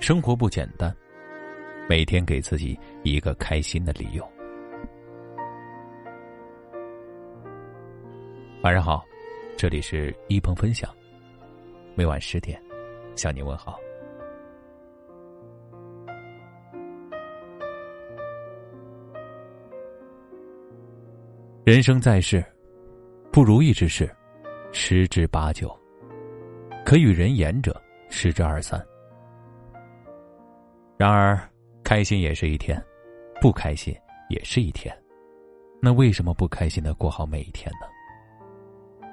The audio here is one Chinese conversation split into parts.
生活不简单，每天给自己一个开心的理由。晚上好，这里是一鹏分享，每晚十点向您问好。人生在世，不如意之事十之八九，可与人言者十之二三。然而，开心也是一天，不开心也是一天。那为什么不开心的过好每一天呢？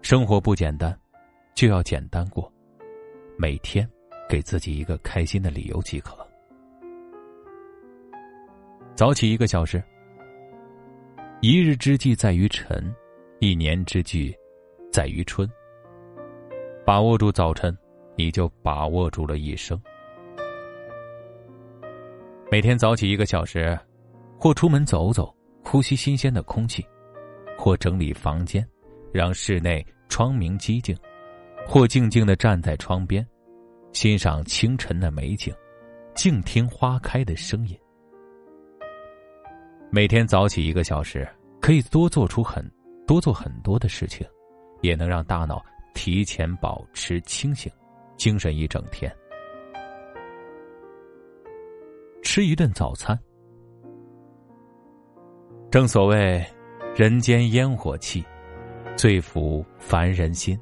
生活不简单，就要简单过。每天给自己一个开心的理由即可。早起一个小时。一日之计在于晨，一年之计在于春。把握住早晨，你就把握住了一生。每天早起一个小时，或出门走走，呼吸新鲜的空气；或整理房间，让室内窗明几净；或静静的站在窗边，欣赏清晨的美景，静听花开的声音。每天早起一个小时，可以多做出很多做很多的事情，也能让大脑提前保持清醒，精神一整天。吃一顿早餐。正所谓，人间烟火气，最抚凡人心。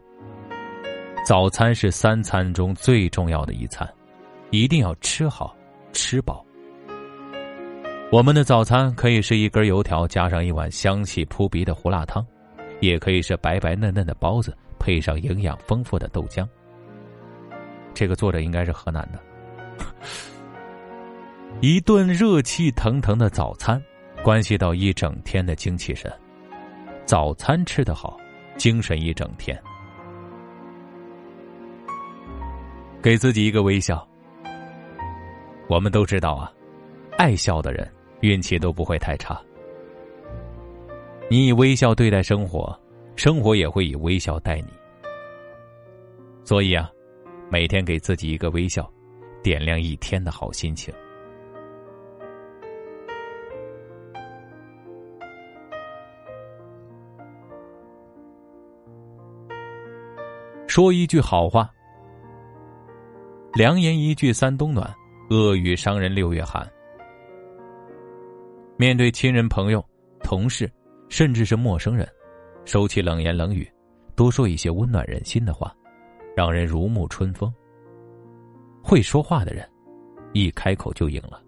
早餐是三餐中最重要的一餐，一定要吃好吃饱。我们的早餐可以是一根油条加上一碗香气扑鼻的胡辣汤，也可以是白白嫩嫩的包子配上营养丰富的豆浆。这个作者应该是河南的。一顿热气腾腾的早餐，关系到一整天的精气神。早餐吃得好，精神一整天。给自己一个微笑。我们都知道啊，爱笑的人运气都不会太差。你以微笑对待生活，生活也会以微笑待你。所以啊，每天给自己一个微笑，点亮一天的好心情。说一句好话，良言一句三冬暖，恶语伤人六月寒。面对亲人、朋友、同事，甚至是陌生人，收起冷言冷语，多说一些温暖人心的话，让人如沐春风。会说话的人，一开口就赢了。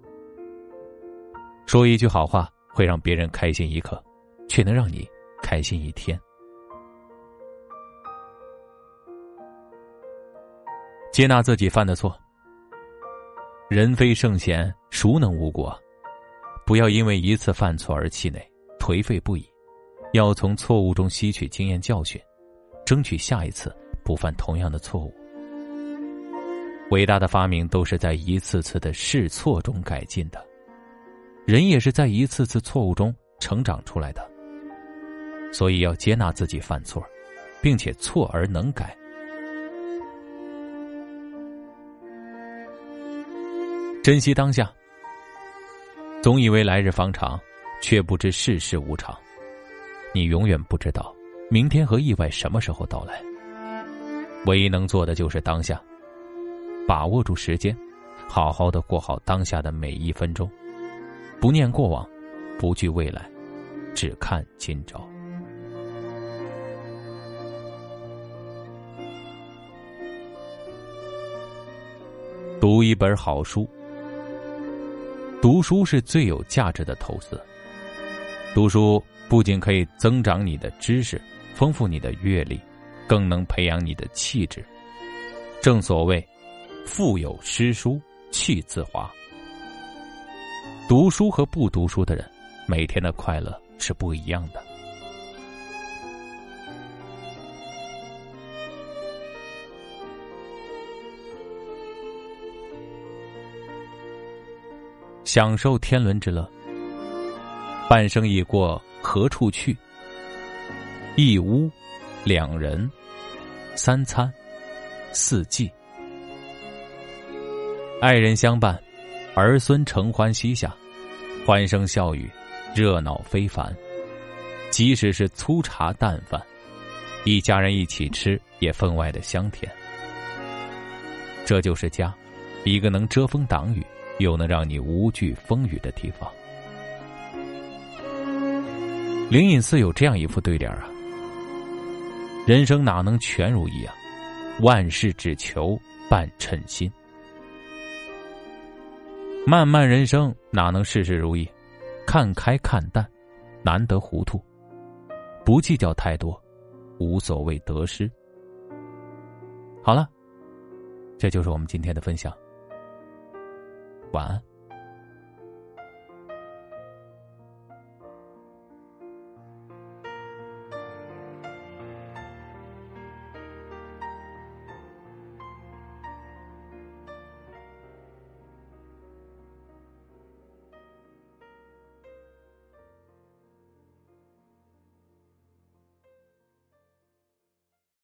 说一句好话，会让别人开心一刻，却能让你开心一天。接纳自己犯的错。人非圣贤，孰能无过？不要因为一次犯错而气馁、颓废不已，要从错误中吸取经验教训，争取下一次不犯同样的错误。伟大的发明都是在一次次的试错中改进的，人也是在一次次错误中成长出来的。所以要接纳自己犯错，并且错而能改。珍惜当下。总以为来日方长，却不知世事无常。你永远不知道明天和意外什么时候到来。唯一能做的就是当下，把握住时间，好好的过好当下的每一分钟，不念过往，不惧未来，只看今朝。读一本好书。读书是最有价值的投资。读书不仅可以增长你的知识，丰富你的阅历，更能培养你的气质。正所谓，腹有诗书气自华。读书和不读书的人，每天的快乐是不一样的。享受天伦之乐。半生已过，何处去？一屋，两人，三餐，四季，爱人相伴，儿孙承欢膝下，欢声笑语，热闹非凡。即使是粗茶淡饭，一家人一起吃也分外的香甜。这就是家，一个能遮风挡雨，又能让你无惧风雨的地方。灵隐寺有这样一副对联啊：“人生哪能全如意啊，万事只求半称心。漫漫人生哪能事事如意，看开看淡，难得糊涂。不计较太多，无所谓得失。”好了，这就是我们今天的分享。晚安。